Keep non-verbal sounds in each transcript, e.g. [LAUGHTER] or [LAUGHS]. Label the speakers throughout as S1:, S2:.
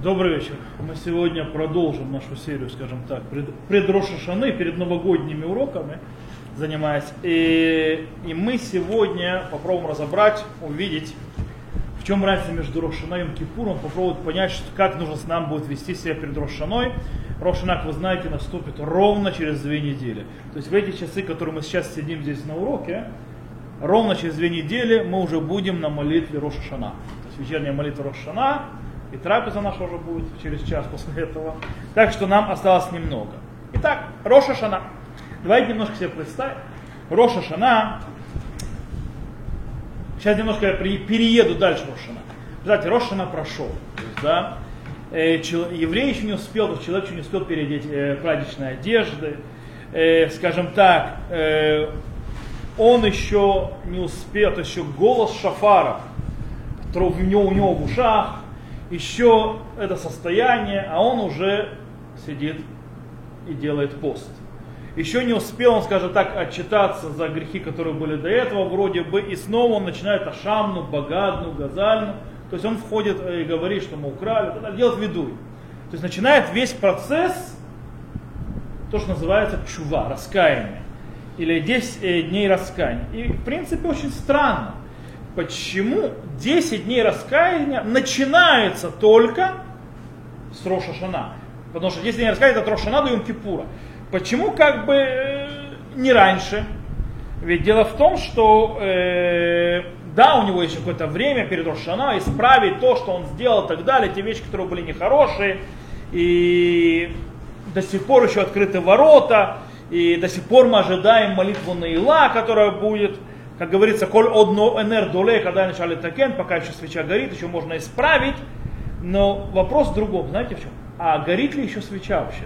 S1: Добрый вечер. Мы сегодня продолжим нашу серию, скажем так, пред, предрошашаны, перед новогодними уроками занимаясь. И, и мы сегодня попробуем разобрать, увидеть, в чем разница между Рошаной и Кипуром, попробовать понять, что, как нужно с нам будет вести себя перед Рошаной. Рошана, вы знаете, наступит ровно через две недели. То есть в эти часы, которые мы сейчас сидим здесь на уроке, ровно через две недели мы уже будем на молитве Рошашана. То есть вечерняя молитва Рошана, и трапеза наша уже будет через час после этого. Так что нам осталось немного. Итак, Роша Шана. Давайте немножко себе представим. Роша Шана. Сейчас немножко я перееду дальше Рошана. Представьте, Рошана прошел. Да, э, еврей еще не успел, человек еще не успел переодеть э, праздничные одежды. Э, скажем так, э, он еще не успел, еще голос шафара, у него, у него в ушах, еще это состояние, а он уже сидит и делает пост. Еще не успел он, скажем так, отчитаться за грехи, которые были до этого, вроде бы, и снова он начинает Ашамну, Багадну, Газальну. То есть он входит и говорит, что мы украли, тогда делает виду. То есть начинает весь процесс, то, что называется чува, раскаяние. Или 10 э, дней раскаяния. И в принципе очень странно почему 10 дней раскаяния начинается только с Роша Шана. Потому что 10 дней раскаяния это Рошана до Йом-Кипура. Почему как бы э, не раньше? Ведь дело в том, что э, да, у него есть какое-то время перед Рошана исправить то, что он сделал и так далее, те вещи, которые были нехорошие, и до сих пор еще открыты ворота, и до сих пор мы ожидаем молитву Наила, которая будет как говорится, коль одно энер доле, когда начали такен, пока еще свеча горит, еще можно исправить. Но вопрос в другом, знаете в чем? А горит ли еще свеча вообще?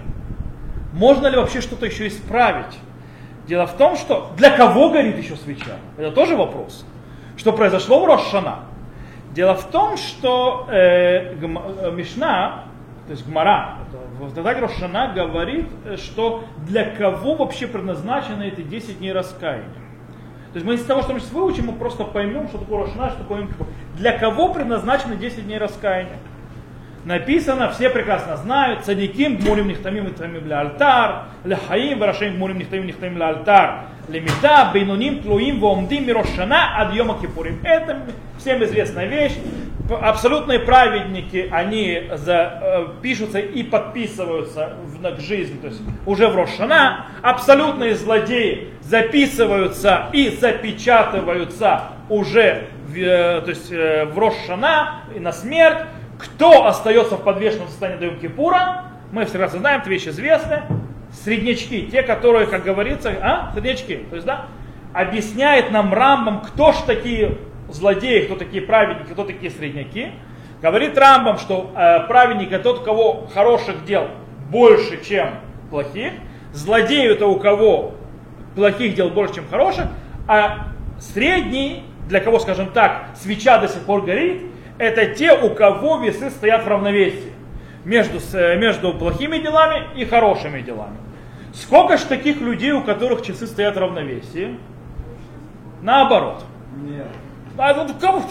S1: Можно ли вообще что-то еще исправить? Дело в том, что для кого горит еще свеча? Это тоже вопрос. Что произошло в Рошана? Дело в том, что э, э Мишна, то есть Гмара, в Татаке Рошана говорит, э, что для кого вообще предназначены эти 10 дней раскаяния. То есть мы из того, что мы сейчас выучим, мы просто поймем, что такое Рошана, что такое Йом Для кого предназначены 10 дней раскаяния? Написано, все прекрасно знают, цадиким гмурим нихтамим нихтамим ля альтар, лехаим варашим гмурим нихтамим нихтамим ля альтар, лемита, бейнуним, тлуим, вомдим, мирошана, адьома кипурим. Это всем известная вещь. Абсолютные праведники, они за, э, пишутся и подписываются в, в жизнь, то есть уже в Рошана. Абсолютные злодеи записываются и запечатываются уже в, э, то есть, э, в Рошана и на смерть. Кто остается в подвешенном состоянии до Кипура, мы все раз знаем, это вещь известная. Среднячки, те, которые, как говорится, а, среднячки, то есть, да, объясняет нам Рамбам, кто ж такие злодеи, кто такие праведники, кто такие средняки. Говорит Рамбам, что э, праведник это тот, у кого хороших дел больше, чем плохих. Злодей это у кого плохих дел больше, чем хороших. А средний, для кого, скажем так, свеча до сих пор горит, это те, у кого весы стоят в равновесии между, между плохими делами и хорошими делами. Сколько же таких людей, у которых часы стоят в равновесии? Наоборот. Нет. А, ну?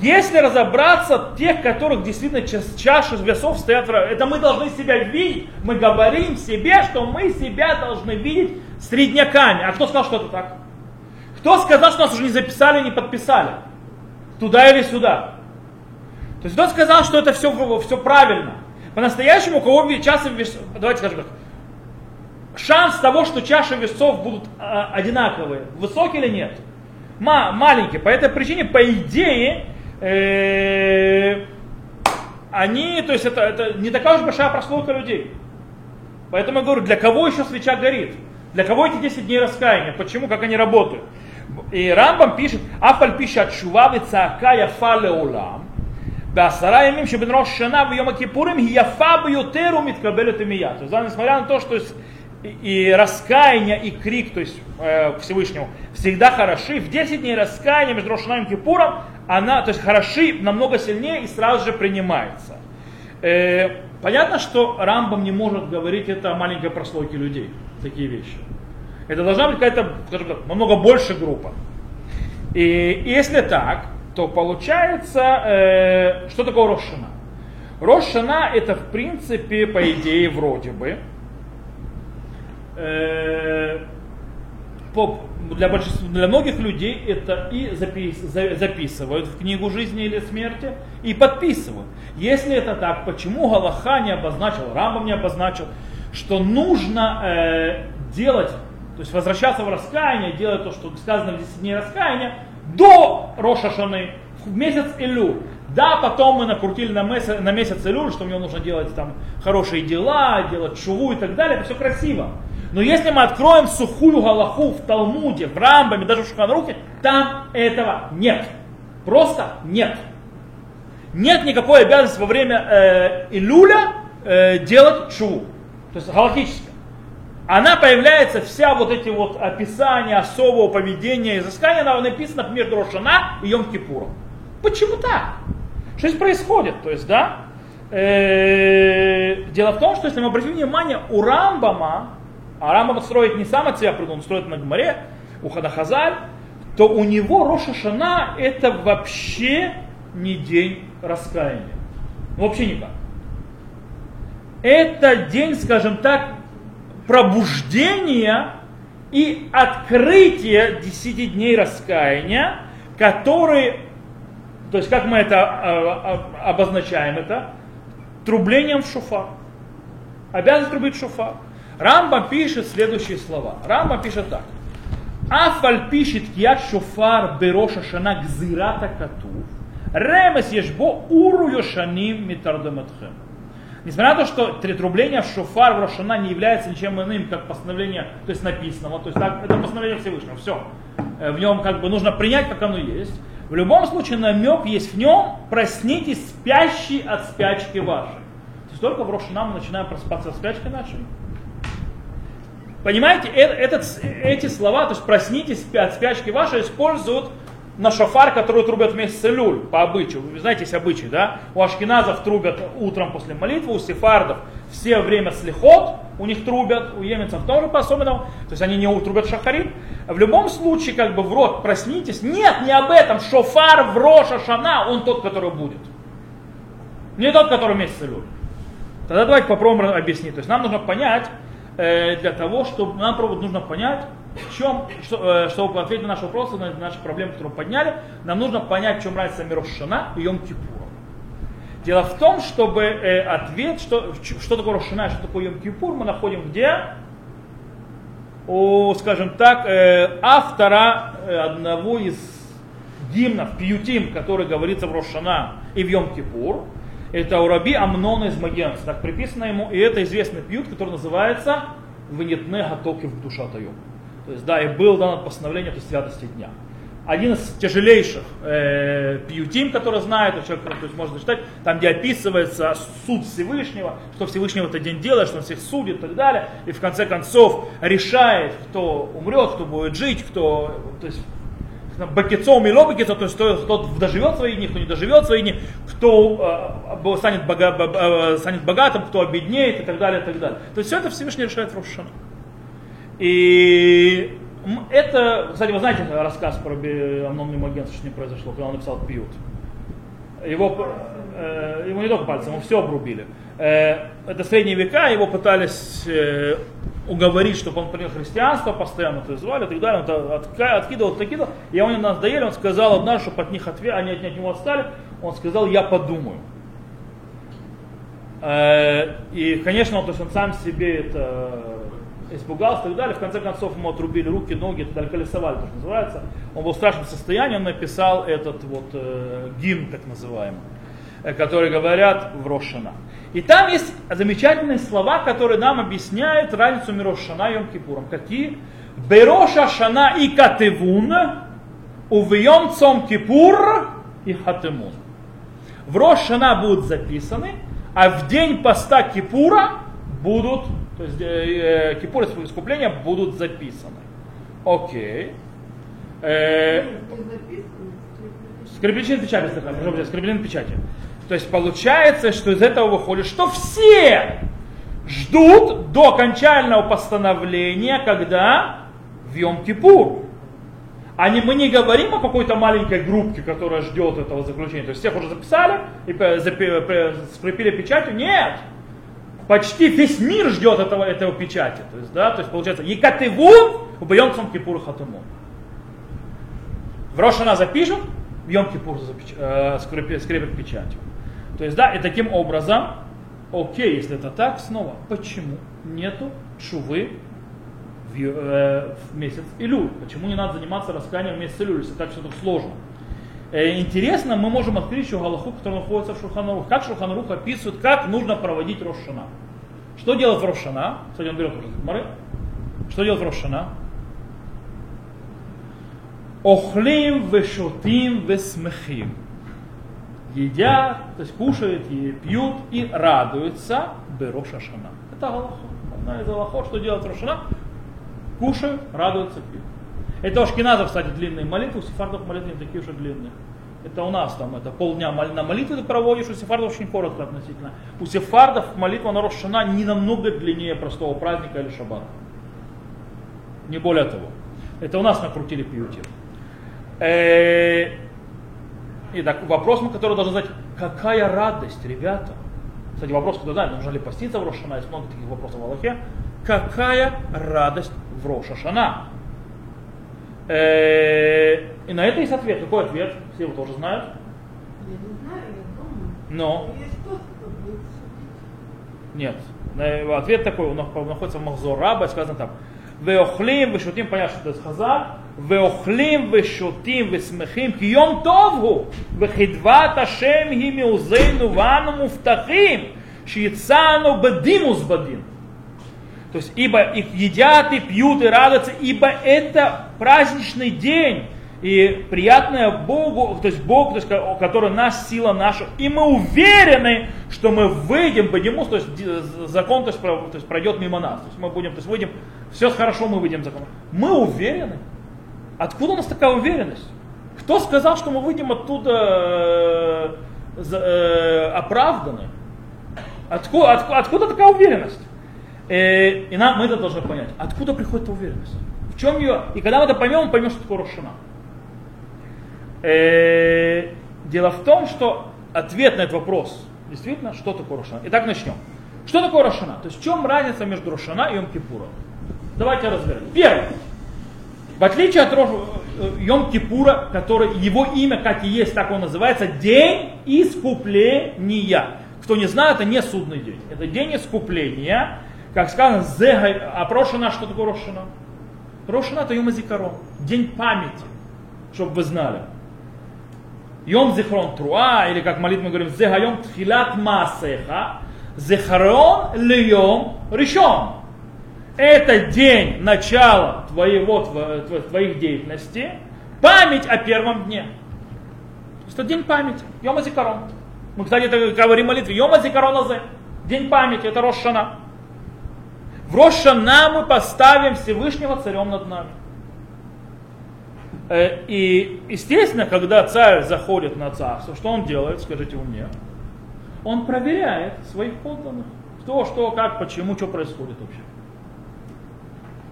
S1: Если разобраться, тех, которых действительно чаши весов стоят, это мы должны себя видеть, мы говорим себе, что мы себя должны видеть средняками. А кто сказал, что это так? Кто сказал, что нас уже не записали, не подписали? Туда или сюда? То есть кто сказал, что это все, все правильно? По-настоящему, у кого чаши весов, давайте скажем так, шанс того, что чаши весов будут а, одинаковые, высокий или нет? ма- маленькие. По этой причине, по идее, э- они, то есть это, это не такая уж большая прослойка людей. Поэтому я говорю, для кого еще свеча горит? Для кого эти 10 дней раскаяния? Почему? Как они работают? И Рамбам пишет, Афаль пишет, Шува вицаака яфа леулам, Басара имим шебен рош шана в йома кипурим, яфа бьютеру миткабелет имия. То есть, несмотря на то, что и раскаяние, и крик, то есть э, Всевышнему, всегда хороши. В 10 дней раскаяния между Рошаном и Кипуром, она, то есть хороши намного сильнее и сразу же принимается. Э, понятно, что Рамбам не может говорить это о маленькой прослойке людей, такие вещи. Это должна быть какая-то, скажем так, намного больше группа. И если так, то получается, э, что такое Рошана? Рошана это в принципе, по идее, вроде бы, э, по, для, большинства, для многих людей это и запис, за, записывают в книгу жизни или смерти, и подписывают. Если это так, почему Галаха не обозначил, Рамбам не обозначил, что нужно э, делать, то есть возвращаться в раскаяние, делать то, что сказано в 10 дней раскаяния, до Рошашаны, в месяц Илю. Да, потом мы накрутили на месяц, на месяц Илюль, что мне нужно делать там хорошие дела, делать шуву и так далее, это все красиво. Но если мы откроем сухую галаху в Талмуде, в Рамбаме, даже в Шуханруке, там этого нет. Просто нет. Нет никакой обязанности во время э, Илюля э, делать шуву. То есть галактически. Она появляется, вся вот эти вот описания особого поведения, изыскания, она написана, например, Рошана и Йом Кипуром. Почему так? Что здесь происходит? То есть, да, э, дело в том, что если мы обратим внимание, у Рамбама, а Рамбам строит не сам от себя придумал, он строит на Гмаре, у Хадахазаль, то у него Роша Шана это вообще не день раскаяния. Вообще никак это день, скажем так, пробуждения и открытия 10 дней раскаяния, которые, то есть как мы это э, обозначаем это, трублением в шуфар. Обязан трубить шуфар. Рамба пишет следующие слова. Рамба пишет так. Афаль пишет кият шуфар бероша шана гзирата катув. Ремес ешбо уру йошаним митардаматхем. Несмотря на то, что третрубление в шофар в Рошана не является ничем иным, как постановление, то есть написанного, то есть так, это постановление Всевышнего, все. Э, в нем как бы нужно принять, как оно есть. В любом случае намек есть в нем, проснитесь спящий от спячки вашей. То есть только в Рошана мы начинаем просыпаться от спячки нашей. Понимаете, э, этот, эти слова, то есть проснитесь от спячки вашей, используют на шафар, который трубят вместе с Илюль, по обычаю. Вы знаете, есть обычай, да? У ашкеназов трубят утром после молитвы, у сефардов все время слихот, у них трубят, у еменцев тоже по-особенному, то есть они не трубят шахарит. В любом случае, как бы в рот проснитесь. Нет, не об этом. Шофар в Роша Шана, он тот, который будет. Не тот, который вместе с Илюль. Тогда давайте попробуем объяснить. То есть нам нужно понять, э, для того, чтобы нам нужно понять, в чем, э, чтобы ответить на наши вопросы, на наши проблемы, которые мы подняли, нам нужно понять, в чем разница между Рошана и Йом Кипуром. Дело в том, чтобы э, ответ, что, что такое Рошана и что такое Йом Кипур, мы находим где? У, скажем так, автора одного из гимнов, пьютим, который говорится в Рошана и в Йом Кипур. Это у Раби Амнона из Магенца. Так приписано ему, и это известный пьют, который называется «Венетне гатоки в душа тайом». То есть, да, и был дано постановление о святости дня. Один из тяжелейших э, пьютим, который знает, человек то есть, может читать, там, где описывается суд Всевышнего, что Всевышний в этот день делает, что он всех судит и так далее, и в конце концов решает, кто умрет, кто будет жить, кто, то есть, бакецом и лобакецом, то есть кто доживет свои дни, кто не доживет свои дни, кто э, станет, бога, э, станет богатым, кто обеднеет и так далее, и так далее. То есть все это Всевышний решает в Рошана. И это, кстати, вы знаете рассказ про Амнон Магенца, что ним произошло, когда он написал «Пьют». Его, э, ему не только пальцем, ему все обрубили. Э, это средние века, его пытались э, уговорить, чтобы он принял христианство, постоянно то звали и так далее, он от, откидывал, откидывал, и он нас доели, он сказал однажды, чтобы от них отве, они от него отстали, он сказал, я подумаю. Э, и, конечно, он, то есть он сам себе это испугался и так далее. В конце концов ему отрубили руки, ноги, это колесовали, то, что называется. Он был в страшном состоянии, он написал этот вот э, гимн, так называемый, э, который говорят в Рошана. И там есть замечательные слова, которые нам объясняют разницу между Рошана и Йом Кипуром. Какие? Бероша Шана и Катевун, увьем Цом Кипур и Хатемун. В Рошана будут записаны, а в день поста Кипура будут то есть э, э, кипур искупления будут записаны. Окей. Э, скреплены печати, скреплены печати. То есть получается, что из этого выходит, что все ждут до окончательного постановления, когда в Йом-Кипур. А не, мы не говорим о какой-то маленькой группке, которая ждет этого заключения. То есть всех уже записали и скрепили печатью. Нет! Почти весь мир ждет этого, этого печати. То есть, да, то есть получается, Екатевун убьем Цом Кипур Хатуму. В Рошана запишут, в Йом Кипур э, скрепят, скрепят печатью. То есть, да, и таким образом, окей, если это так, снова, почему нету шувы в, э, в месяц Илюль? Почему не надо заниматься расканием в месяц Илюль, если так все так сложно? Э, интересно, мы можем открыть еще Галаху, который находится в Шурханарух. Как Шурханарух описывает, как нужно проводить Рошана. Что делать в Рошана? Кстати, он берет уже Мары. Что делать в Рошана? Охлим вешотим весмехим. Едят, то есть кушают, и пьют и радуются Бероша Шана. Это Галаха. Одна из Галахот, что делать Рошана? Кушают, радуются, пьют. Это у Шкиназов, кстати, длинные молитвы, у сефардов молитвы не такие уж и длинные. Это у нас там, это полдня на молитву ты проводишь, у сефардов очень коротко относительно. У сефардов молитва на Рошана не намного длиннее простого праздника или шаббата. Не более того. Это у нас накрутили пьюти. И так, вопрос, который должен задать, какая радость, ребята. Кстати, вопрос, который знаем, нужно ли поститься в Рошана, есть много таких вопросов в Аллахе. Какая радость в Рошашана? Э, и на это есть ответ. Какой ответ? Все его тоже знают.
S2: Я не знаю, я думаю.
S1: Но. Нет. Ответ такой, он находится в Махзораба, сказано там. Веохлим, вешутим, понятно, что это хазар. Веохлим, вешутим, весмехим, кием товгу. Вехидват Ашем ги меузейну вану муфтахим. Шиицану бадимус бадин. То есть, ибо их едят и пьют и радуются, ибо это праздничный день, и приятное Богу, то есть Бог, то есть, который наш сила наша, и мы уверены, что мы выйдем, поднимус, то есть закон то есть, пройдет мимо нас, то есть мы будем, то есть выйдем, все хорошо, мы выйдем закон. Мы уверены. Откуда у нас такая уверенность? Кто сказал, что мы выйдем оттуда э, э, оправданы? Откуда, откуда, откуда такая уверенность? Э, и нам, мы это должны понять. Откуда приходит эта уверенность? В чем ее? И когда мы это поймем, мы поймем, что такое Рошана. Э, дело в том, что ответ на этот вопрос, действительно, что такое Рошана. Итак, начнем. Что такое Рошана? То есть в чем разница между Рошана и Йом-Кипуром? Давайте разберем. Первое. В отличие от Рош... Э, Йом-Кипура, который, его имя, как и есть, так он называется, День искупления. Кто не знает, это не судный день. Это день искупления. Как сказано, зега, а Рошана, что такое Рошана? Рошана это Йом Зикарон, день памяти, чтобы вы знали. Йом Зихрон Труа, или как молитву мы говорим, Зегайом Тхилат Масеха, Зехарон Льем Ришон. Это день начала твоего, твоих деятельности, память о первом дне. Это день памяти, Йома Зикарон. Мы, кстати, это говорим в молитве, Йома Зикарон Азе, день памяти, это Рошана. В Рошана мы поставим Всевышнего царем над нами. Э, и, естественно, когда царь заходит на царство, что он делает, скажите вы мне? Он проверяет своих подданных. Кто, что, как, почему, что происходит вообще.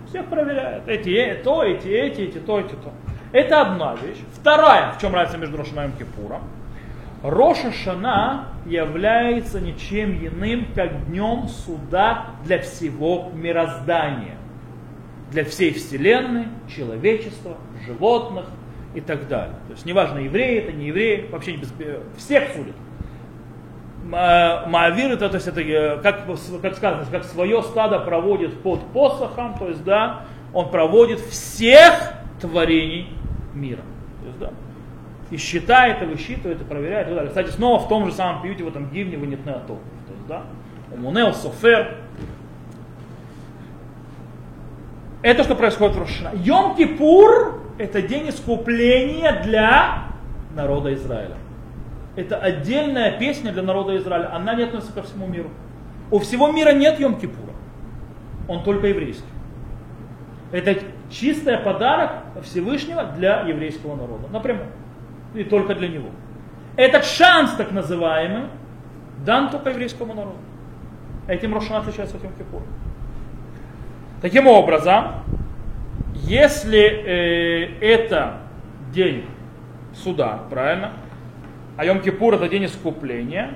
S1: Всех проверяет. Эти, то, эти, эти, эти, то, эти, то. Это одна вещь. Вторая, в чем разница между Рошанаем и Кипуром. Роша Шана является ничем иным, как днем суда для всего мироздания. Для всей вселенной, человечества, животных и так далее. То есть неважно, евреи это, не евреи, вообще без, всех судят. Маавир это, то есть это, э, как, как сказано, как свое стадо проводит под посохом, то есть, да, он проводит всех творений мира. То есть, да, и считает, и высчитывает, и проверяет, и так далее. Кстати, снова в том же самом пьюте, в этом гивне вынетне атов. То есть, да, Мунел, Софер. Это что происходит в Рошана. Йом-Кипур – это день искупления для народа Израиля. Это отдельная песня для народа Израиля. Она не относится ко всему миру. У всего мира нет Йом-Кипура. Он только еврейский. Это чистый подарок Всевышнего для еврейского народа. Напрямую и только для него. Этот шанс, так называемый, дан только еврейскому народу. Этим Рошана отличается от Йом-Кипура. Таким образом, если э, это день суда, правильно, а Йом-Кипур это день искупления,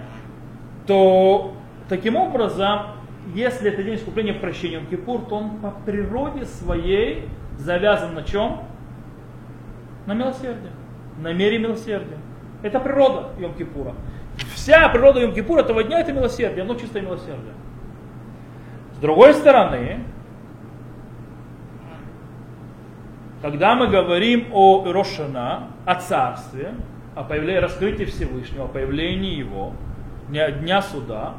S1: то таким образом, если это день искупления прощения Йом-Кипур, то он по природе своей завязан на чем? На милосердие, на мере милосердия. Это природа Йом-Кипура. Вся природа Йом-Кипура этого дня это милосердие, оно чистое милосердие. С другой стороны, когда мы говорим о Рошана, о царстве, о появлении, раскрытии Всевышнего, о появлении Его, дня, дня суда,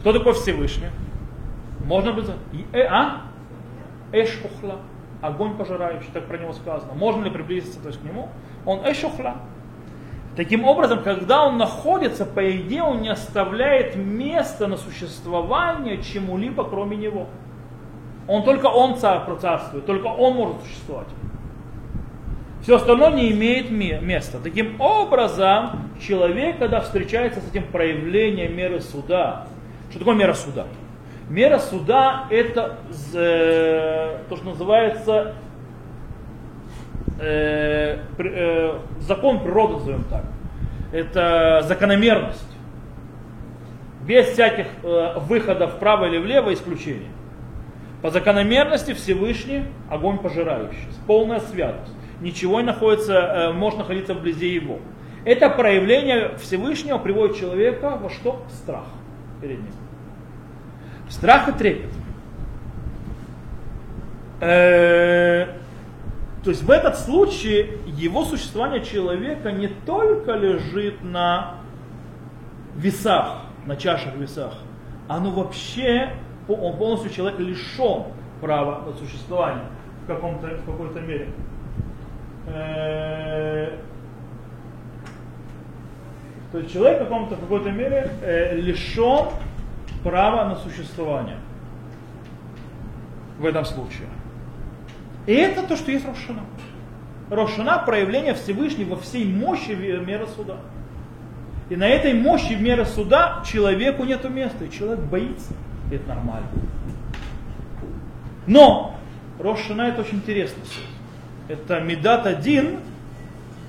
S1: кто такой Всевышний? Можно быть... Э, а? Эш ухла. Огонь пожирающий, так про него сказано. Можно ли приблизиться то есть, к нему? Он эш ухла. Таким образом, когда он находится, по идее, он не оставляет места на существование чему-либо, кроме него. Он только он царь царствует, только он может существовать. Все остальное не имеет места. Таким образом, человек, когда встречается с этим проявлением меры суда, что такое мера суда? Мера суда это э, то, что называется э, э, закон природы, назовем так. Это закономерность. Без всяких э, выходов вправо или влево исключений. По закономерности Всевышний огонь пожирающий. Полная святость. Ничего не находится, э, может находиться вблизи его. Это проявление Всевышнего приводит человека во что? В страх перед ним. Страх и трепет. Э, то есть в этот случае его существование человека не только лежит на весах, на чашах весах, оно вообще, он полностью человек лишен права на существование в, каком-то, в какой-то мере. Э, то человек в каком-то в какой-то мере э, лишен права на существование в этом случае. И это то, что есть Рошана. Рошана – проявление Всевышнего во всей мощи меры суда. И на этой мощи меры суда человеку нет места, и человек боится. И это нормально. Но Рошана – это очень интересный суд. Это Медат один,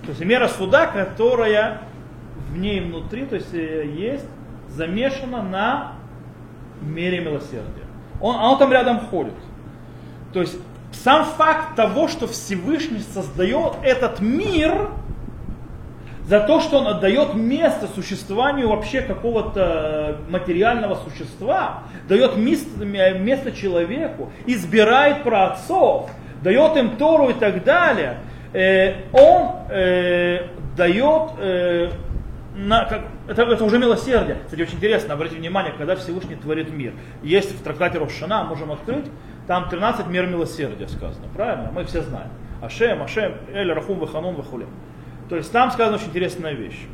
S1: то есть мера суда, которая в ней внутри, то есть э, есть замешана на мере милосердия. Он, он там рядом ходит. То есть сам факт того, что Всевышний создает этот мир, за то, что он отдает место существованию вообще какого-то материального существа, дает место, место человеку, избирает праотцов, дает им Тору и так далее, э, он э, дает, э, на, как, это, это уже милосердие. Кстати, очень интересно, обратите внимание, когда Всевышний творит мир. Есть в трактате Рошана, можем открыть, там 13 мер милосердия сказано, правильно? Мы все знаем. Ашем, Ашем, Эль, Рахум, Ваханун, Вахуле. То есть там сказана очень интересная вещь.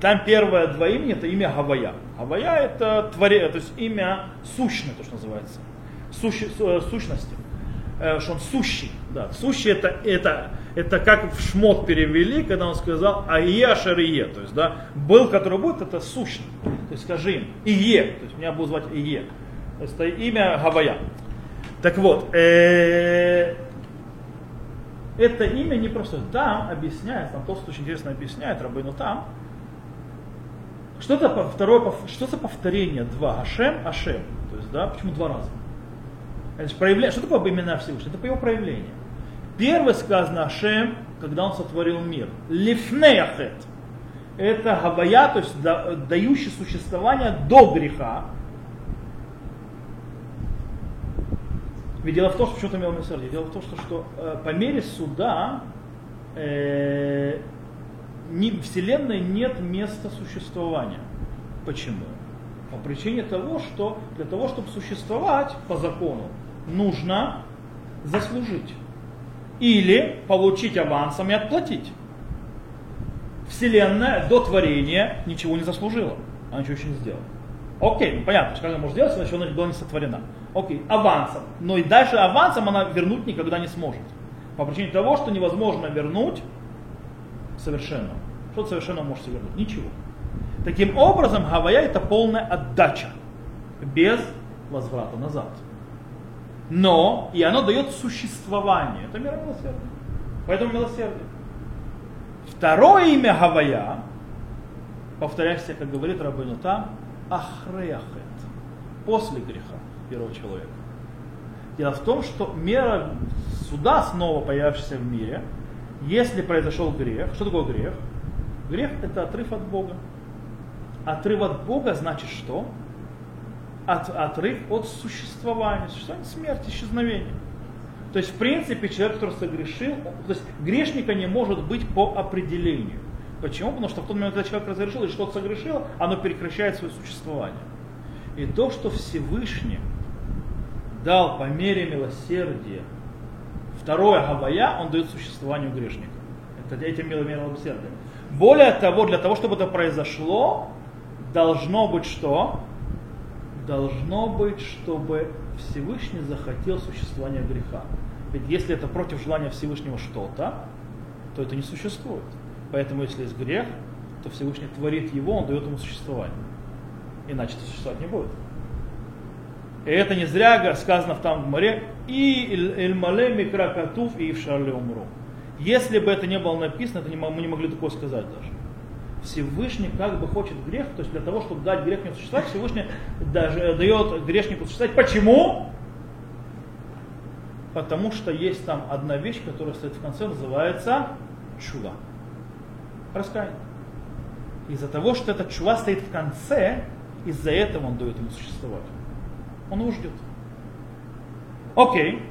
S1: Там первое два имени это имя Гавая. Гавая это творение, то есть имя сущное, то, что называется. Сущи, э, сущности. Э, что он сущий. Да. Сущий это, это, это как в шмот перевели, когда он сказал Ае Ашарие. То есть, да, был, который будет, это сущный. То есть скажи им Ие. То есть меня будут звать Ие. То есть это имя Гавая. Так вот, э, это имя не просто там объясняет, там Толстой очень интересно объясняет, Рабыну там. Что-то второе, что за повторение два? Ашем, Ашем. То есть, да, почему два раза? Это проявление. Что такое имена Всевышнего? Это по его проявлению. Первый сказано Ашем, когда он сотворил мир. Лифнеяхет. Это гавая, то есть дающий существование до греха. Ведь дело в том, что почему-то имел милосердие. Дело в том, что, что э, по мере суда э, не, Вселенной нет места существования. Почему? По причине того, что для того, чтобы существовать по закону, нужно заслужить. Или получить авансом и отплатить. Вселенная до творения ничего не заслужила. Она ничего еще не сделала. Окей, ну понятно, что каждый может сделать, если она была не сотворена. Окей, авансом. Но и дальше авансом она вернуть никогда не сможет. По причине того, что невозможно вернуть совершенно. Что совершенно можете вернуть? Ничего. Таким образом, Гавая это полная отдача. Без возврата назад. Но и оно дает существование. Это мера милосердия. Поэтому милосердие. Второе имя Гавая, повторяюсь, как говорит Рабыну там, Ахреахет, после греха первого человека. Дело в том, что мера суда, снова появившаяся в мире, если произошел грех, что такое грех? Грех это отрыв от Бога. Отрыв от Бога значит что? От, отрыв от существования, существования смерти, исчезновения. То есть, в принципе, человек, который согрешил, то есть грешника не может быть по определению. Почему? Потому что в тот момент, когда человек разрешил и что-то согрешил, оно прекращает свое существование. И то, что Всевышний дал по мере милосердия второе Гавая, он дает существованию грешника. Это этим милосердием. Более того, для того, чтобы это произошло, должно быть что? Должно быть, чтобы Всевышний захотел существования греха. Ведь если это против желания Всевышнего что-то, то это не существует. Поэтому если есть грех, то Всевышний творит его, он дает ему существование. Иначе это существовать не будет. И это не зря сказано в там в море, и эльмале микракатув и ившарле умру. Если бы это не было написано, то мы не могли такое сказать даже. Всевышний как бы хочет грех, то есть для того, чтобы дать грешнику существовать, Всевышний даже дает грешнику существовать. Почему? Потому что есть там одна вещь, которая стоит в конце, называется чува. Раскаяние. Из-за того, что этот чува стоит в конце, из-за этого он дает ему существовать. Он его ждет. Окей.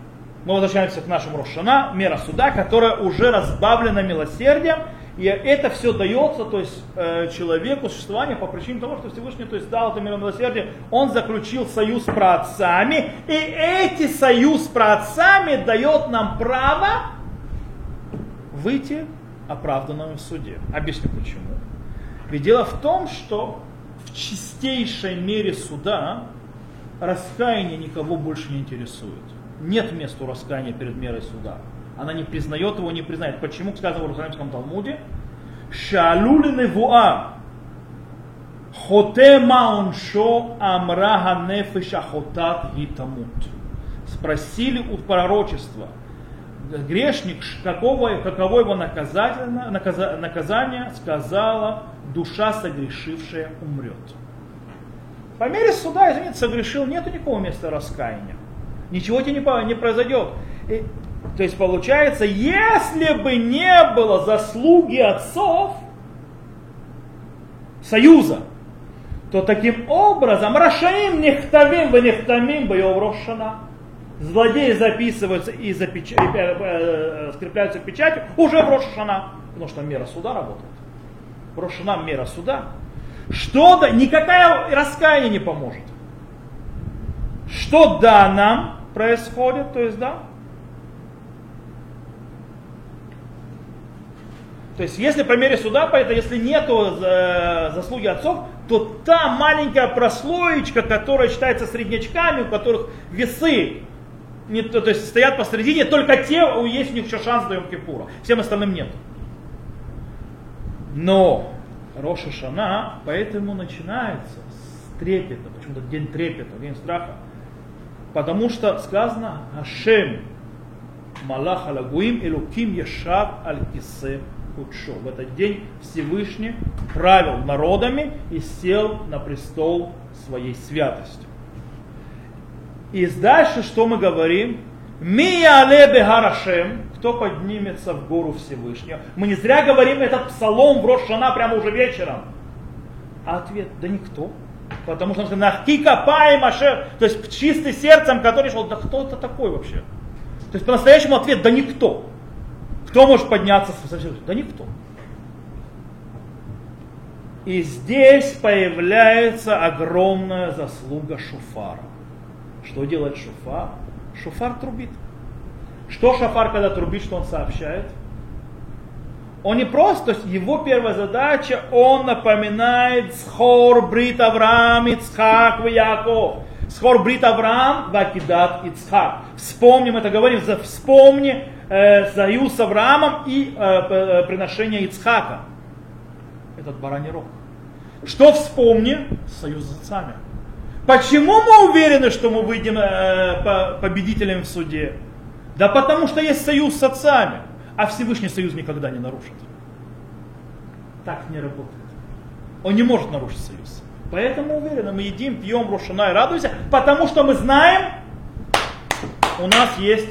S1: Мы возвращаемся к нашему Рошана, мера суда, которая уже разбавлена милосердием, и это все дается то есть, э, человеку существование по причине того, что Всевышний то есть, дал это милосердие. Он заключил союз с праотцами. И эти союз с праотцами дает нам право выйти оправданным в суде. Объясню почему. Ведь дело в том, что в чистейшей мере суда раскаяние никого больше не интересует. Нет места раскаяния перед мерой суда. Она не признает его, не признает. Почему сказано в Иерусалимском Талмуде? Шалули невуа. Хоте мауншо амраха нефеша хотат гитамут. Спросили у пророчества, грешник, какого, каково его наказание, сказала, душа согрешившая умрет. По мере суда, извините, согрешил, нет никакого места раскаяния. Ничего тебе не, не произойдет. И то есть получается, если бы не было заслуги отцов, союза, то таким образом Рашаим нехтавим бы нехтамим бы рошана. Злодеи записываются и запеч... э, э, скрепляются печатью уже в Рошана, потому что мера суда работает. Рошана мера суда. Что да, никакая раскаяние не поможет. Что да нам происходит, то есть да, То есть, если по мере суда, поэтому если нету э, заслуги отцов, то та маленькая прослоечка, которая считается среднячками, у которых весы не, то, то есть стоят посередине, только те, у есть у них еще шанс до Йом-Кипура. Всем остальным нет. Но Роша Шана поэтому начинается с трепета. Почему-то день трепета, день страха. Потому что сказано Ашем Малах Алагуим Элуким Яшав Аль Кисе Худшо. В этот день Всевышний правил народами и сел на престол своей святостью. И дальше что мы говорим? Мия гарашем, кто поднимется в гору Всевышнего. Мы не зря говорим этот псалом в Рошана прямо уже вечером. А ответ, да никто. Потому что он нахки машер, то есть чистый сердцем, который шел, да кто это такой вообще? То есть по-настоящему ответ, да никто. Кто может подняться со всего? Да никто. И здесь появляется огромная заслуга шуфара. Что делает шуфар? Шуфар трубит. Что шафар, когда трубит, что он сообщает? Он не просто, то есть его первая задача, он напоминает Схор, Брит, Авраам, Ицхак, Яков. Схор, Брит, Авраам, Вакидат, Ицхак. Вспомним это, говорим, вспомни э, союз с Авраамом и э, э, приношение Ицхака. Этот бараний рог. Что вспомни? Союз с отцами. Почему мы уверены, что мы выйдем э, по- победителями в суде? Да потому что есть союз с отцами, а Всевышний союз никогда не нарушит. Так не работает. Он не может нарушить союз. Поэтому уверены, мы едим, пьем, рошана и радуемся, потому что мы знаем, у нас есть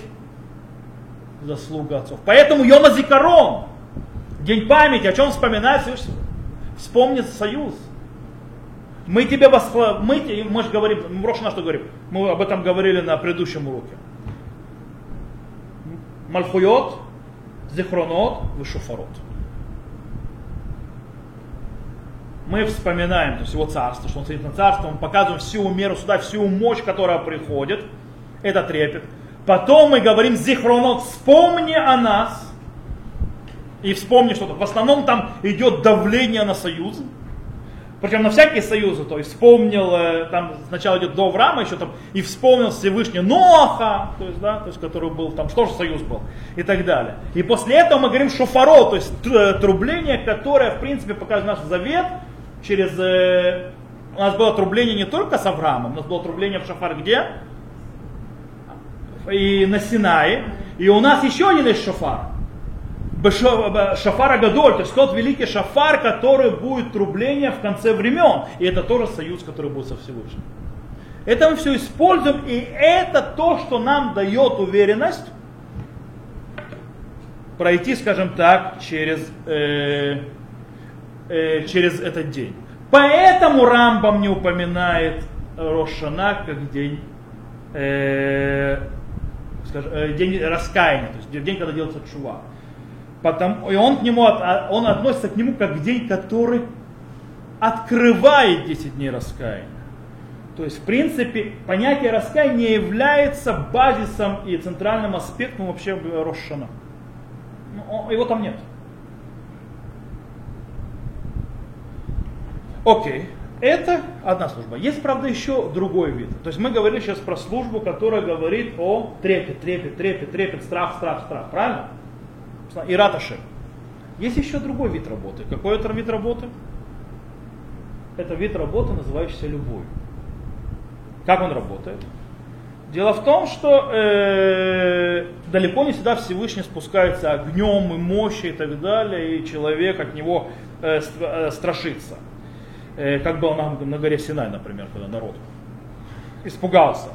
S1: заслуга отцов. Поэтому Йома Зикарон, день памяти, о чем Всевышний? Вспомнит союз. Мы тебе восхваляем, мы, мы же говорим, мы Рошана что говорим? Мы об этом говорили на предыдущем уроке. Мальхуйот, Зихронот, Вишуфарот. Мы вспоминаем то есть его царство, что он стоит на царство, мы показываем всю меру суда, всю мощь, которая приходит. Это трепет. Потом мы говорим Зихронот, вспомни о нас. И вспомни что-то. В основном там идет давление на союзы. Причем на всякие союзы, то есть вспомнил, э, там сначала идет до Авраама еще там, и вспомнил Всевышний Ноха, то есть, да, то есть, который был там, что же союз был, и так далее. И после этого мы говорим шофаро, то есть трубление, которое, в принципе, показывает наш завет через... э, у нас было трубление не только с Авраамом, у нас было трубление в шофар где? И на Синае. И у нас еще один есть шофар. Бешо- б- Шафар Агадоль, то есть тот великий шафар, который будет трубление в конце времен. И это тоже союз, который будет со Всевышним. Это мы все используем, и это то, что нам дает уверенность пройти, скажем так, через, э, э, через этот день. Поэтому Рамбам не упоминает Рошана как день, э, скажем, э, день раскаяния, то есть день, когда делается чува. Потому, и он, к нему, а- он относится к нему как к день, который открывает 10 дней раскаяния. То есть, в принципе, понятие раскаяния является базисом и центральным аспектом вообще Рошана. Ну, его там нет. Окей. Это одна служба. Есть, правда, еще другой вид. То есть мы говорили сейчас про службу, которая говорит о трепет, трепет, трепет, трепет, страх, страх, страх. Правильно? И раташем. Есть еще другой вид работы. Какой это вид работы? Это вид работы, называющийся любовью. Как он работает? Дело в том, что э, далеко не всегда Всевышний спускается огнем и мощью и так далее, и человек от него э, э, страшится. Э, как было на, на горе Синай, например, когда народ испугался.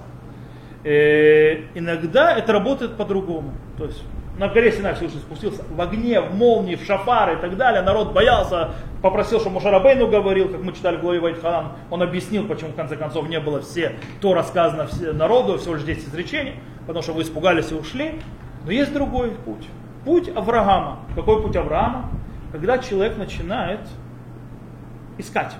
S1: Э, иногда это работает по-другому. То есть на горе Синай Всевышний спустился в огне, в молнии, в шафары и так далее. Народ боялся, попросил, чтобы Мушарабейну говорил, как мы читали в главе Вайтханан. Он объяснил, почему в конце концов не было все, то рассказано все народу, всего лишь 10 изречений, потому что вы испугались и ушли. Но есть другой путь. Путь Авраама. Какой путь Авраама? Когда человек начинает искать.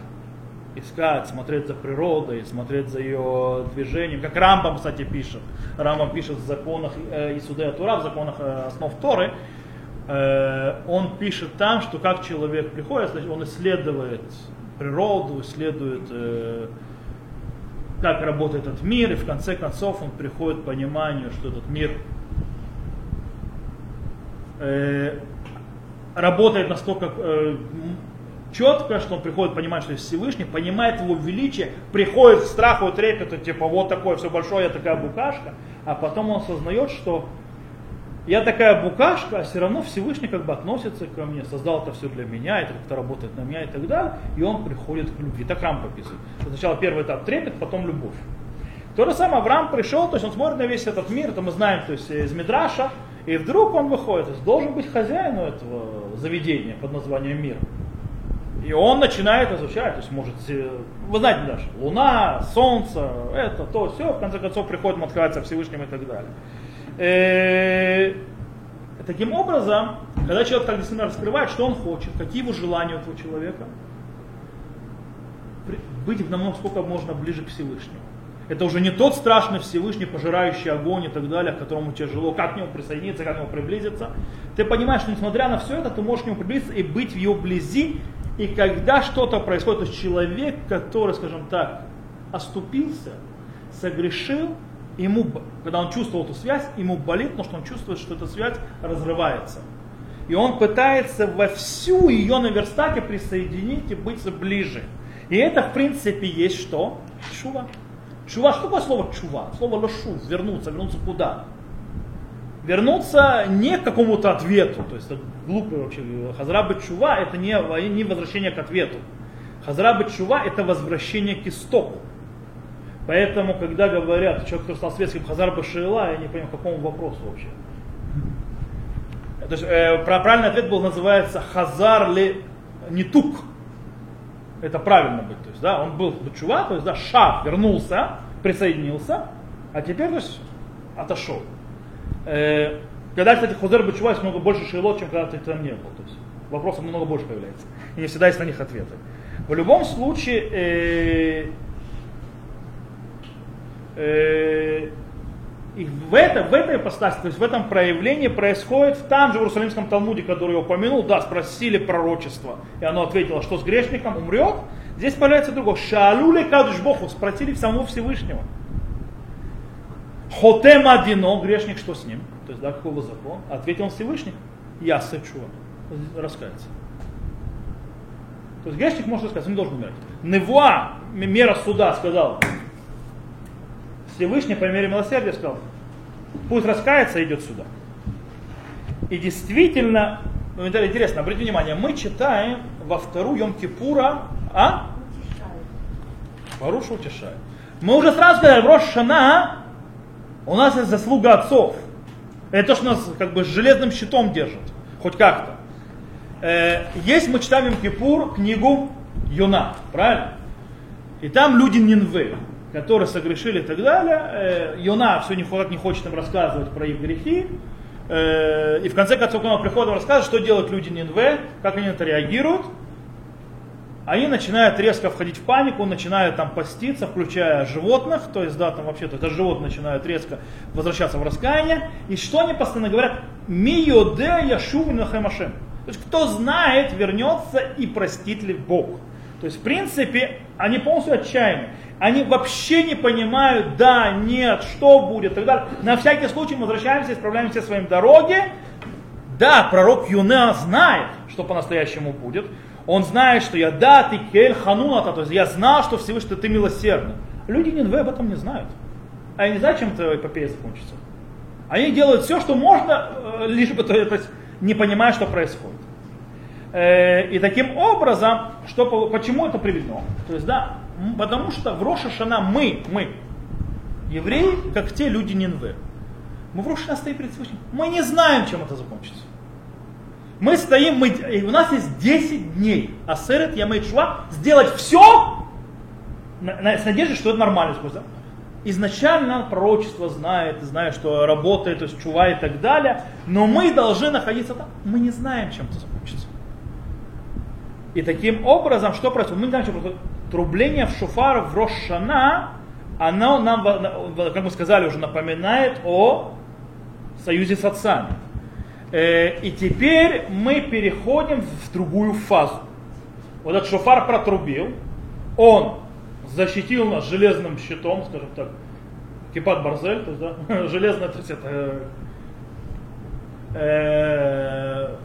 S1: Искать, смотреть за природой, смотреть за ее движением. Как Рамбам, кстати, пишет. Рамбам пишет в законах э, Исудея Тура, в законах э, основ Торы. Э, он пишет там, что как человек приходит, значит, он исследует природу, исследует, э, как работает этот мир, и в конце концов он приходит к пониманию, что этот мир э, работает настолько четко, что он приходит понимать, что есть Всевышний, понимает его величие, приходит к страху и трепету, типа вот такое все большое, я такая букашка, а потом он осознает, что я такая букашка, а все равно Всевышний как бы относится ко мне, создал это все для меня, это как-то работает на меня и так далее, и он приходит к любви. Так Рам пописывает. Сначала первый этап трепет, потом любовь. То же самое Авраам пришел, то есть он смотрит на весь этот мир, это мы знаем, то есть из Мидраша, и вдруг он выходит, то есть должен быть хозяин у этого заведения под названием мир. И он начинает изучать, то есть может, вы знаете даже, Луна, Солнце, это, то, все, в конце концов приходит, он открывается Всевышним и так далее. Э, Таким образом, когда человек так действительно раскрывает, что он хочет, какие его желания у этого человека, быть намного сколько можно ближе к Всевышнему. Это уже не тот страшный Всевышний, пожирающий огонь и так далее, к которому тяжело, как к нему присоединиться, как к нему приблизиться. Ты понимаешь, что несмотря на все это, ты можешь к нему приблизиться и быть в его близи. И когда что-то происходит, то есть человек, который, скажем так, оступился, согрешил, ему, когда он чувствовал эту связь, ему болит, потому что он чувствует, что эта связь разрывается. И он пытается во всю ее на верстаке присоединить и быть ближе. И это, в принципе, есть что? Шува. Чува, что такое слово чува? Слово лошу, вернуться, вернуться куда? Вернуться не к какому-то ответу, то есть это глупый вообще. Хазраба чува это не, не возвращение к ответу. Хазраба чува это возвращение к истоку. Поэтому, когда говорят, человек, который стал светским Хазар Шейла, я не понимаю, к какому вопросу вообще. То есть, э, правильный ответ был, называется Хазар ли Нитук. Это правильно быть. То есть, да, он был Бачува, то есть, да, Ша вернулся, присоединился, а теперь, то есть, отошел. Э, когда, кстати, Хузер Бачува есть много больше шейлот, чем когда ты там не был. То есть, вопросов намного больше появляется. И не всегда есть на них ответы. В любом случае, э, э, и в, это, в этой ипостаси, то есть в этом проявлении происходит в том же в Иерусалимском Талмуде, который я упомянул, да, спросили пророчество, и оно ответило, что с грешником умрет. Здесь появляется другое. Шалуле кадуш Богу, спросили самого Всевышнего. Хотем одино, грешник, что с ним? То есть, да, какого закон? Ответил Всевышний. Я сочу. Раскается. То есть грешник может рассказать, он не должен умереть. Невуа, мера суда, сказал, Всевышний по мере милосердия сказал, пусть раскается идет сюда. И действительно, ну, интересно, обратите внимание, мы читаем во вторую Йом Кипура, а? Паруша утешает. Мы уже сразу сказали, в Рошана у нас есть заслуга отцов. Это то, что нас как бы с железным щитом держит, хоть как-то. Э, есть, мы читаем Йом Кипур книгу Юна, правильно? И там люди Нинвы которые согрешили и так далее. Э, Йона все не, не хочет им рассказывать про их грехи. Э, и в конце концов, он приходит, он рассказывает, что делают люди Нинве, как они на это реагируют. Они начинают резко входить в панику, начинают там поститься, включая животных, то есть, да, там вообще-то это животные начинают резко возвращаться в раскаяние. И что они постоянно говорят? Миоде яшув нахемашем. То есть, кто знает, вернется и простит ли Бог. То есть, в принципе, они полностью отчаянны. Они вообще не понимают, да, нет, что будет, и так далее. На всякий случай мы возвращаемся, исправляемся своим дороги. Да, пророк Юнеа знает, что по-настоящему будет. Он знает, что я да, ты кель хануната, то есть я знал, что Всевышний ты милосердный. Люди Нинве об этом не знают. А я не знаю, чем эта эпопея закончится. Они делают все, что можно, э, лишь бы то, то есть, не понимая, что происходит. Э, и таким образом, что, почему это приведено? То есть, да, потому что в Роша мы, мы, евреи, как те люди Нинвы. Мы в Роша Шана стоим перед Всевышним. Мы не знаем, чем это закончится. Мы стоим, мы, и у нас есть 10 дней. А Асерет Ямейчуа сделать все на, на, с надеждой, что это нормально. Изначально пророчество знает, знает, что работает, то есть чува и так далее, но мы должны находиться там. Мы не знаем, чем это закончится. И таким образом, что происходит? Мы не знаем, что происходит. Трубление в шуфар в Рошана, оно нам, как мы сказали, уже напоминает о союзе с отцами. Э, и теперь мы переходим в другую фазу. Вот этот шофар протрубил, он защитил нас железным щитом, скажем так, кипат барзель, то есть, да, [LAUGHS] железная, то есть это э,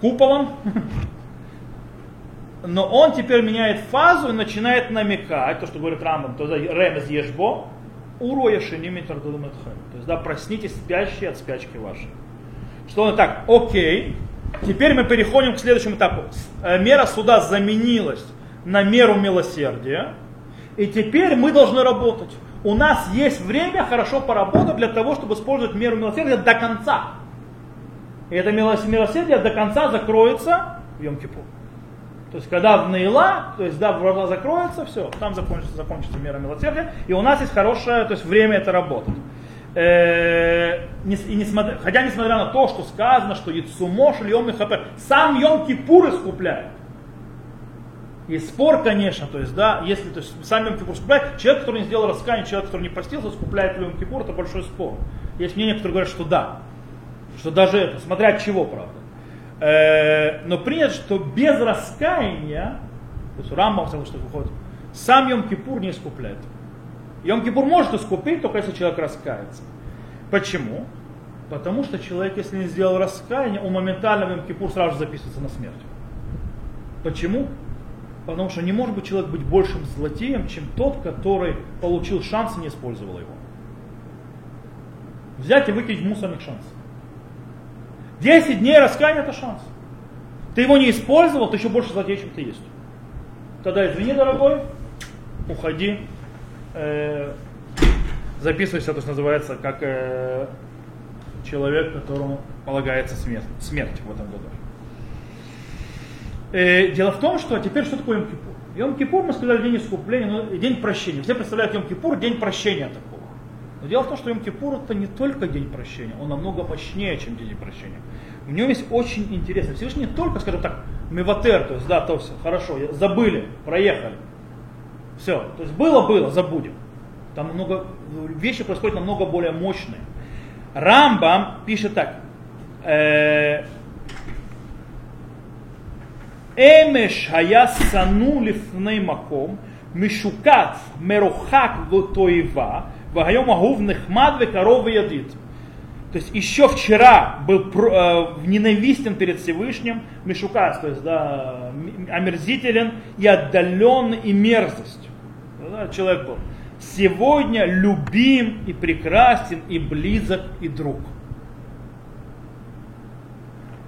S1: куполом, [LAUGHS] но он теперь меняет фазу и начинает намекать, то, что говорит Рамбам, то есть ремез ешбо, уроя шиними То есть, да, проснитесь спящие от спячки вашей. Что он так, окей, теперь мы переходим к следующему этапу. Э, мера суда заменилась на меру милосердия, и теперь мы должны работать. У нас есть время хорошо поработать для того, чтобы использовать меру милосердия до конца. И это милосердие до конца закроется в Йом-Кипур. То есть, когда в Наила, то есть, да, врата закроется, все, там закончится, закончится мера милосердия, и у нас есть хорошее, то есть, время это работать. Э, и несмотря, хотя несмотря на то, что сказано, что Яцумош Йом Хапер, сам Йом Кипур искупляет. И спор, конечно, то есть, да, если то есть, сам Йом Кипур искупляет, человек, который не сделал раскаяние, человек, который не постился, искупляет ли Йом Кипур, это большой спор. Есть мнения, которые говорят, что да. Что даже это, смотря от чего, правда. Э, но принято, что без раскаяния, то есть Рамбам что выходит, сам Йом Кипур не искупляет. Йом Кипур может искупить, только если человек раскается. Почему? Потому что человек, если не сделал раскаяние, он моментально в Йом Кипур сразу записывается на смерть. Почему? Потому что не может быть человек быть большим злодеем, чем тот, который получил шанс и не использовал его. Взять и выкинуть в мусорник шанс. 10 дней раскаяния это шанс. Ты его не использовал, ты еще больше злодей, чем ты есть. Тогда извини, дорогой, уходи, э, записывайся, то, что называется, как э, человек, которому полагается смерть, смерть в этом году. Э, дело в том, что теперь что такое Йом-Кипур? Йом-Кипур, мы сказали, день искупления, но день прощения. Все представляют Йом-Кипур, день прощения такого. Но дело в том, что Йом-Кипур это не только день прощения, он намного мощнее, чем день прощения. В нем есть очень интересно. Всевышний не только, скажем так, миватер, то есть, да, то все, хорошо, забыли, проехали. Все, то есть было-было, забудем. Там много, вещи происходят намного более мощные. Рамбам пишет так. Э, Эмеш хая сану лифней маком, мишукат мерухак лутоева, вагайом агув нехмад векаров ядит. То есть еще вчера был э, ненавистен перед Всевышним, мишукас, то есть да, омерзителен и отдален и мерзость. Да, человек был. Сегодня любим и прекрасен и близок и друг.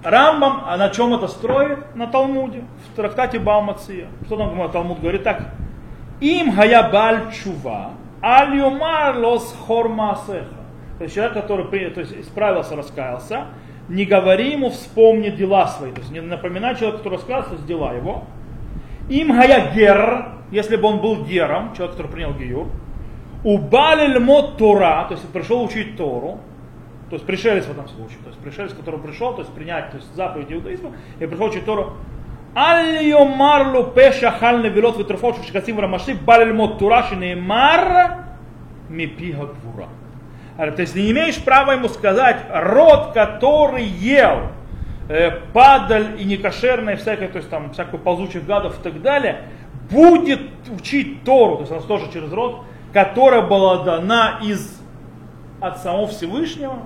S1: Рамбам, а на чем это строит? На Талмуде, в трактате Баумация. Что там Талмуд говорит так? Им гая баль чува, аль юмар лос хормасеха. То есть человек, который то есть, исправился, раскаялся, не говори ему вспомни дела свои. То есть не напоминай человеку, который раскаялся, дела его. Им гая гер, если бы он был гером, человек, который принял гиюр. Убалиль мот Тора, то есть пришел учить Тору, то есть пришелец в этом случае, то есть пришелец, который пришел, то есть принять то есть заповедь иудаизма, и пришел учить Тору. Аль йомарлу пеша хал невилот витрофот шикасим рамаши балиль мот Тора шинеймар мипига гвура. То есть не имеешь права ему сказать, род, который ел э, падаль и некошерное всякое, то есть там всякую ползучих гадов и так далее, будет учить Тору, то есть она тоже через род, которая была дана из от самого Всевышнего.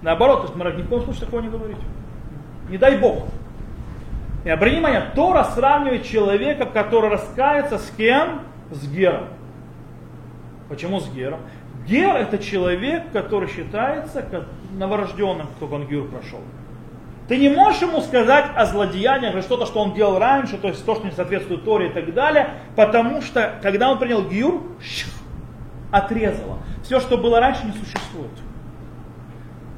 S1: Наоборот, то есть мы ни в коем случае такого не говорить. Не дай Бог. И обрати внимание, Тора сравнивает человека, который раскается с кем? С Гером. Почему с Гером? Гер это человек, который считается новорожденным, только он Гюр прошел. Ты не можешь ему сказать о злодеяниях или что-то, что он делал раньше, то есть то, что не соответствует Торе и так далее, потому что, когда он принял Гюр, отрезало. Все, что было раньше, не существует.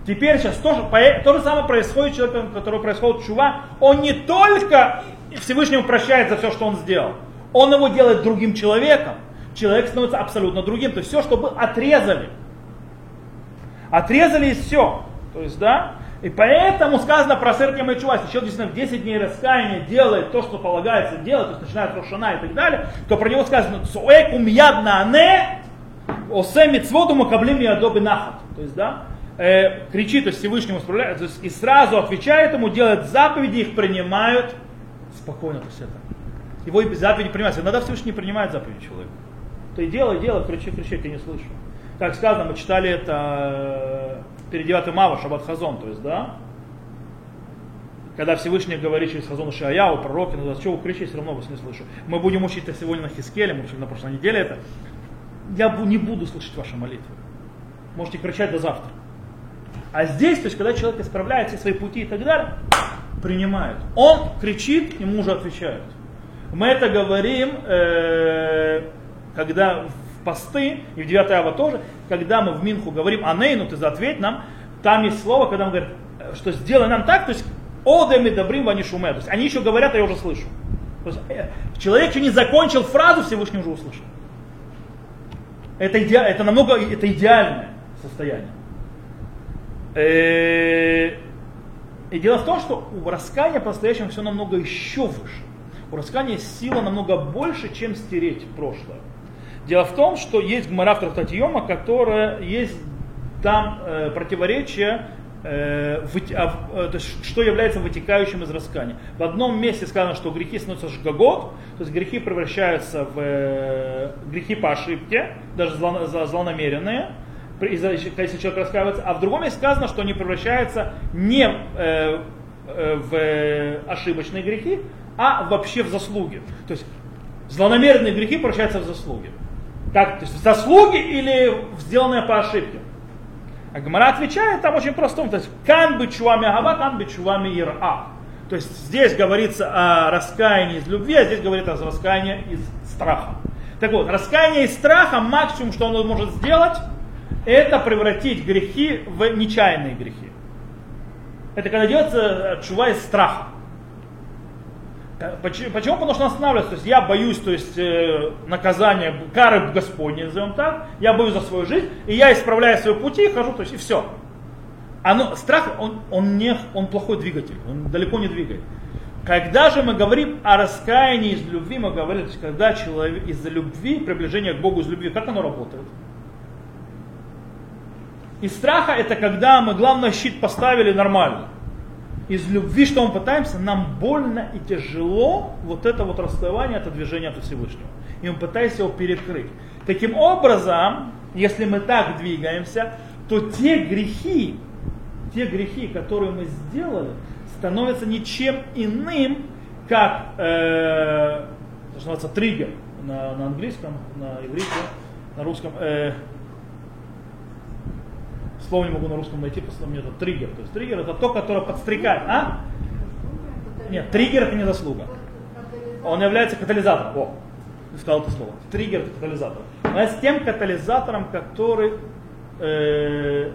S1: Теперь сейчас тоже, то же самое происходит человеком, который происходит чува. Он не только Всевышнему прощает за все, что он сделал, он его делает другим человеком человек становится абсолютно другим. То есть все, что было, отрезали. Отрезали и все. То есть, да, и поэтому сказано про Сергия Майчува, если человек действительно в 10 дней раскаяния делает то, что полагается делать, то есть начинает Рошана и так далее, то про него сказано Цуэкум ядна ане осе мицводу макаблим ядоби нахат. То есть, да, э, кричит, то есть Всевышнему справляет, то есть, и сразу отвечает ему, делает заповеди, их принимают спокойно, то есть это. Его заповеди принимаются. Иногда Всевышний не принимает заповеди человека. Ты делай, делай, кричи, кричи, я не слышу. Как сказано, мы читали это перед 9 Мава, Шаббат Хазон, то есть, да? Когда Всевышний говорит через Хазон Шаяу, пророки, ну, что вы кричите, все равно вас не слышу. Мы будем учить это сегодня на Хискеле, мы учили на прошлой неделе это. Я не буду слышать ваши молитвы. Можете кричать до завтра. А здесь, то есть, когда человек исправляет все свои пути и так далее, принимает. Он кричит, ему уже отвечают. Мы это говорим э, когда посты, и в 9 ава тоже, когда мы в Минху говорим «Анейну, ты ответь нам», там есть слово, когда мы говорим, что сделай нам так, то есть «Одеми добрим ванишуме», то есть они еще говорят, а я уже слышу. То есть, э, человек еще не закончил фразу, Всевышний уже услышал. Это, иде, это намного, это идеальное состояние. Э, и дело в том, что у раскаяния по-настоящему все намного еще выше. У раскаяния сила намного больше, чем стереть прошлое. Дело в том, что есть гмара в трактате Йома, которая есть там э, противоречие, э, вы, а, э, что является вытекающим из раскаяния. В одном месте сказано, что грехи становятся жгагот, то есть грехи превращаются в э, грехи по ошибке, даже зло, злонамеренные, если человек раскаивается, а в другом месте сказано, что они превращаются не э, э, в ошибочные грехи, а вообще в заслуги. То есть злонамеренные грехи превращаются в заслуги. Как, то есть заслуги или сделанное по ошибке. А Гамара отвечает там очень просто, то есть кан бы чувами агава, кан бы чувами ира. То есть здесь говорится о раскаянии из любви, а здесь говорится о раскаянии из страха. Так вот, раскаяние из страха, максимум, что он может сделать, это превратить грехи в нечаянные грехи. Это когда делается чува из страха. Почему? Потому что он останавливается. То есть я боюсь то есть, э, наказания, кары Господней, назовем так. Я боюсь за свою жизнь, и я исправляю свои пути, хожу, то есть и все. Оно, страх, он, он, не, он плохой двигатель, он далеко не двигает. Когда же мы говорим о раскаянии из любви, мы говорим, то есть, когда человек из-за любви, приближение к Богу из любви, как оно работает? Из страха это когда мы, главное, щит поставили нормально из любви, что мы пытаемся, нам больно и тяжело вот это вот расставание, это движение от Всевышнего. И мы пытаемся его перекрыть. Таким образом, если мы так двигаемся, то те грехи, те грехи, которые мы сделали, становятся ничем иным, как э, называется триггер на, на английском, на иврите, на русском. Э, Слово не могу на русском найти, просто мне это триггер. То есть триггер это то, которое подстрекает. А? Нет, триггер это не заслуга. Он является катализатором. О, сказал это слово. Триггер это катализатор. Но с тем катализатором, который э,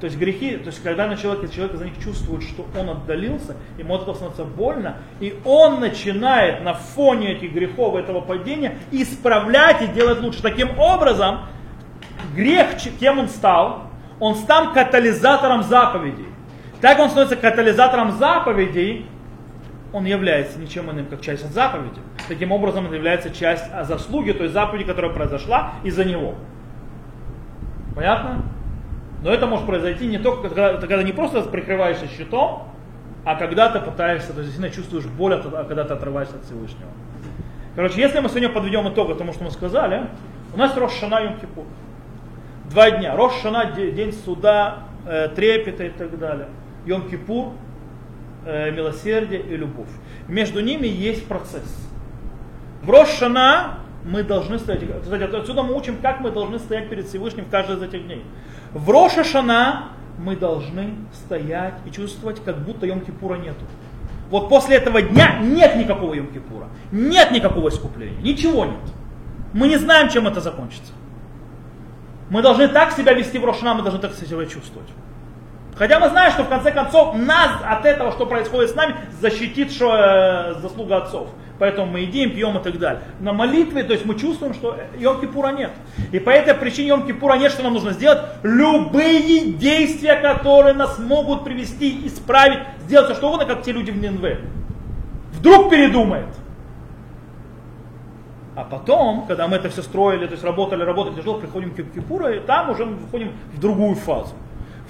S1: то есть грехи, то есть когда на человека, человек за них чувствует, что он отдалился, ему от этого становится больно, и он начинает на фоне этих грехов, этого падения исправлять и делать лучше. Таким образом, грех, кем он стал, он стал катализатором заповедей. Так он становится катализатором заповедей, он является ничем иным, как часть заповеди. Таким образом, он является часть заслуги той заповеди, которая произошла из-за него. Понятно? Но это может произойти не только, когда, когда не просто прикрываешься щитом, а когда ты пытаешься, то есть действительно чувствуешь боль, а когда ты отрываешься от Всевышнего. Короче, если мы сегодня подведем итог тому, что мы сказали, у нас Рошана Йом Кипур два дня. Рошана, день суда, э, трепета и так далее. Йом-Кипур, э, милосердие и любовь. Между ними есть процесс. В Рошана мы должны стоять, кстати, отсюда мы учим, как мы должны стоять перед Всевышним в каждый из этих дней. В Рошашана мы должны стоять и чувствовать, как будто Йом-Кипура нету. Вот после этого дня нет никакого Йом-Кипура, нет никакого искупления, ничего нет. Мы не знаем, чем это закончится. Мы должны так себя вести в Рошана, мы должны так себя чувствовать. Хотя мы знаем, что в конце концов нас от этого, что происходит с нами, защитит что, э, заслуга отцов. Поэтому мы едим, пьем и так далее. На молитве, то есть мы чувствуем, что Йом-Кипура нет. И по этой причине Йом-Кипура нет, что нам нужно сделать? Любые действия, которые нас могут привести, исправить, сделать все что угодно, как те люди в ННВ. Вдруг передумает. А потом, когда мы это все строили, то есть работали, работали тяжело, приходим к Кипура, и там уже мы выходим в другую фазу.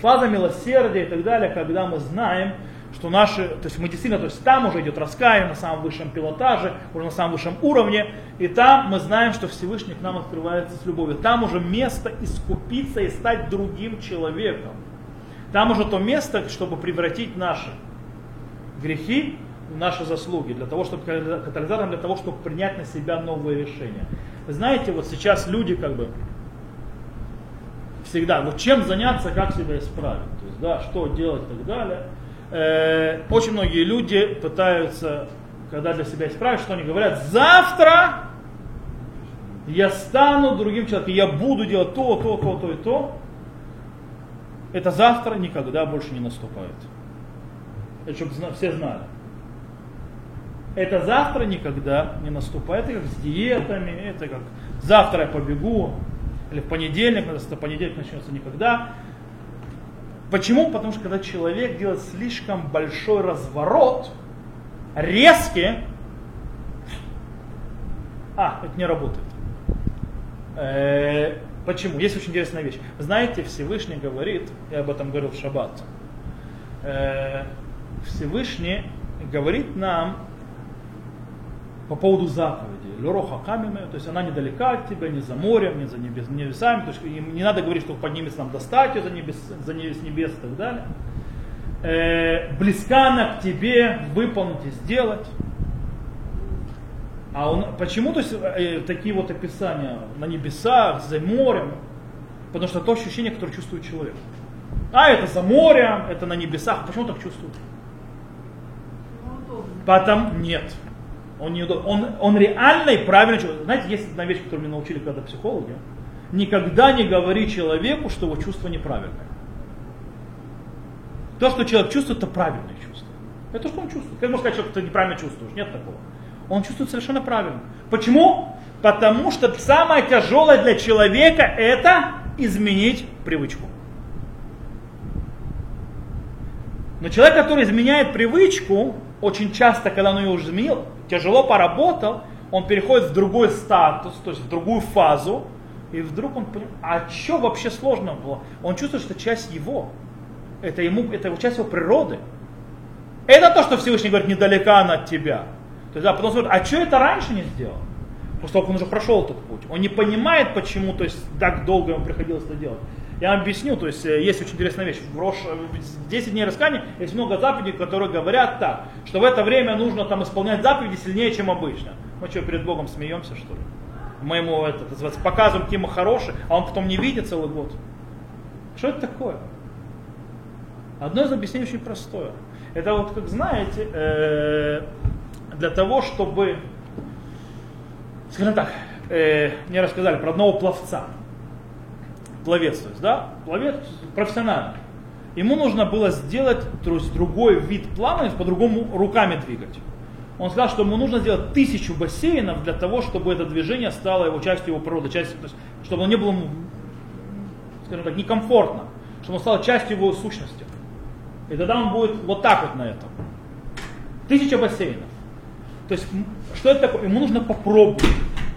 S1: Фаза милосердия и так далее, когда мы знаем, что наши, то есть мы действительно, то есть там уже идет раскаяние на самом высшем пилотаже, уже на самом высшем уровне, и там мы знаем, что Всевышний к нам открывается с любовью. Там уже место искупиться и стать другим человеком. Там уже то место, чтобы превратить наши грехи наши заслуги, для того, чтобы катализатором, для того, чтобы принять на себя новые решения. Вы знаете, вот сейчас люди как бы всегда, вот чем заняться, как себя исправить, то есть, да, что делать и так далее. Э, очень многие люди пытаются, когда для себя исправить, что они говорят, завтра я стану другим человеком, я буду делать то, то, то, то и то. Это завтра никогда больше не наступает. Это чтобы все знали это завтра никогда не наступает. Это как с диетами, это как завтра я побегу, или в понедельник, это понедельник начнется никогда. Почему? Потому что когда человек делает слишком большой разворот, резкий, а, это не работает. Э, почему? Есть очень интересная вещь. Знаете, Всевышний говорит, я об этом говорил в шаббат, э, Всевышний говорит нам по поводу заповеди. Лероха камиме, то есть она недалека от тебя, не за морем, не за небес, небесами, то есть не надо говорить, что поднимется нам достать ее за небес, за небес, небес и так далее. Э, близка она к тебе выполнить и сделать. А он, почему то есть, э, такие вот описания на небесах, за морем? Потому что то ощущение, которое чувствует человек. А это за морем, это на небесах. Почему он так чувствует?
S2: Ну.
S1: Потом нет. Он, не, он, он реально и правильно чувствует. Знаете, есть одна вещь, которую меня научили когда психологи. Никогда не говори человеку, что его чувство неправильное. То, что человек чувствует, это правильное чувство. Это то, что он чувствует. Как можно сказать, что ты неправильно чувствуешь? Нет такого. Он чувствует совершенно правильно. Почему? Потому что самое тяжелое для человека это изменить привычку. Но человек, который изменяет привычку, очень часто, когда он ее уже изменил, тяжело поработал, он переходит в другой статус, то есть в другую фазу, и вдруг он понимает, а что вообще сложно было? Он чувствует, что часть его, это, ему, это часть его природы. Это то, что Всевышний говорит, недалека она от тебя. То есть, да, потом смотрит, а что это раньше не сделал? После того, как он уже прошел этот путь. Он не понимает, почему то есть, так долго ему приходилось это делать. Я вам объясню, то есть э, есть очень интересная вещь. В Рош, э, в 10 дней раскаяния есть много заповедей, которые говорят так, что в это время нужно там исполнять заповеди сильнее, чем обычно. Мы что, перед Богом смеемся, что ли? Мы ему это, называется, показываем, какие мы хорошие, а он потом не видит целый год. Что это такое? Одно из объяснений очень простое. Это вот, как знаете, э, для того, чтобы, скажем так, э, мне рассказали про одного пловца. Пловец, то есть, да? Пловец профессиональный. Ему нужно было сделать то есть, другой вид плавания, по-другому руками двигать. Он сказал, что ему нужно сделать тысячу бассейнов для того, чтобы это движение стало его частью его природы, частью, то есть, чтобы он не было, ему, скажем так, некомфортно, чтобы он стал частью его сущности. И тогда он будет вот так вот на этом. Тысяча бассейнов. То есть, что это такое? Ему нужно попробовать.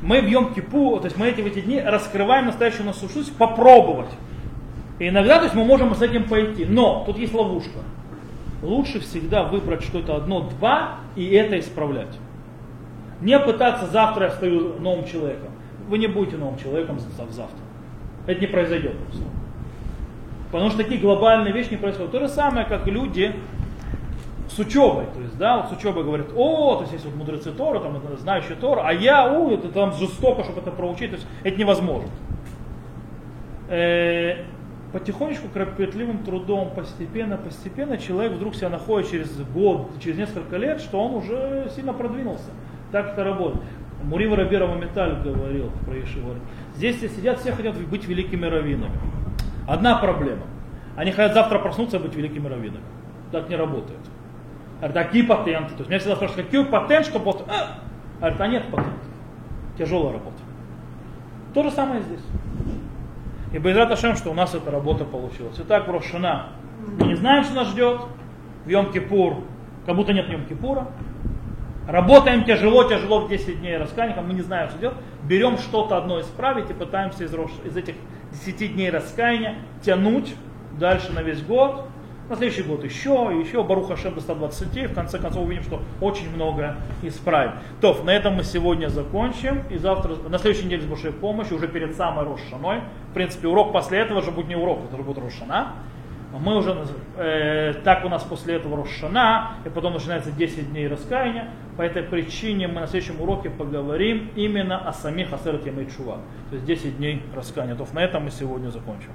S1: Мы в Йом Кипу, то есть мы эти, в эти дни раскрываем настоящую нашу сущность, попробовать. И иногда, то есть мы можем с этим пойти. Но тут есть ловушка. Лучше всегда выбрать что-то одно-два и это исправлять. Не пытаться завтра я стою новым человеком. Вы не будете новым человеком за- за- завтра. Это не произойдет просто. Потому что такие глобальные вещи не происходят. То же самое, как люди с учебой. То есть, да, вот с учебой говорят, о, то есть есть вот мудрецы Тора, там, это знающие Тора, а я, у, это там жестоко, чтобы это проучить, то есть это невозможно. Э, потихонечку, кропотливым трудом, постепенно, постепенно человек вдруг себя находит через год, через несколько лет, что он уже сильно продвинулся. Так это работает. Мурива Рабирова Металь говорил про Ешиву. Здесь все сидят, все хотят быть великими раввинами. Одна проблема. Они хотят завтра проснуться и быть великими раввинами. Так не работает. Говорят, «А какие патенты? То есть меня всегда спрашивают, какой патент, чтобы вот... А? Говорят, а нет патента. Тяжелая работа. То же самое здесь. И Байзрат Ашем, что у нас эта работа получилась. Итак, Рошана. Мы не знаем, что нас ждет. В Йом-Кипур, как будто нет Йом-Кипура. Работаем тяжело, тяжело в 10 дней раскаяния, мы не знаем, что делать. Берем что-то одно исправить и пытаемся из, из этих 10 дней раскаяния тянуть дальше на весь год. На следующий год еще, еще, Баруха Шем до 120, в конце концов увидим, что очень много исправим. То, на этом мы сегодня закончим, и завтра, на следующей неделе с Божьей помощью, уже перед самой Рошаной, в принципе, урок после этого же будет не урок, это уже будет Рошана, мы уже, э, так у нас после этого Рошана, и потом начинается 10 дней раскаяния. По этой причине мы на следующем уроке поговорим именно о самих Асерте Мейчува. То есть 10 дней раскаяния. То на этом мы сегодня закончим.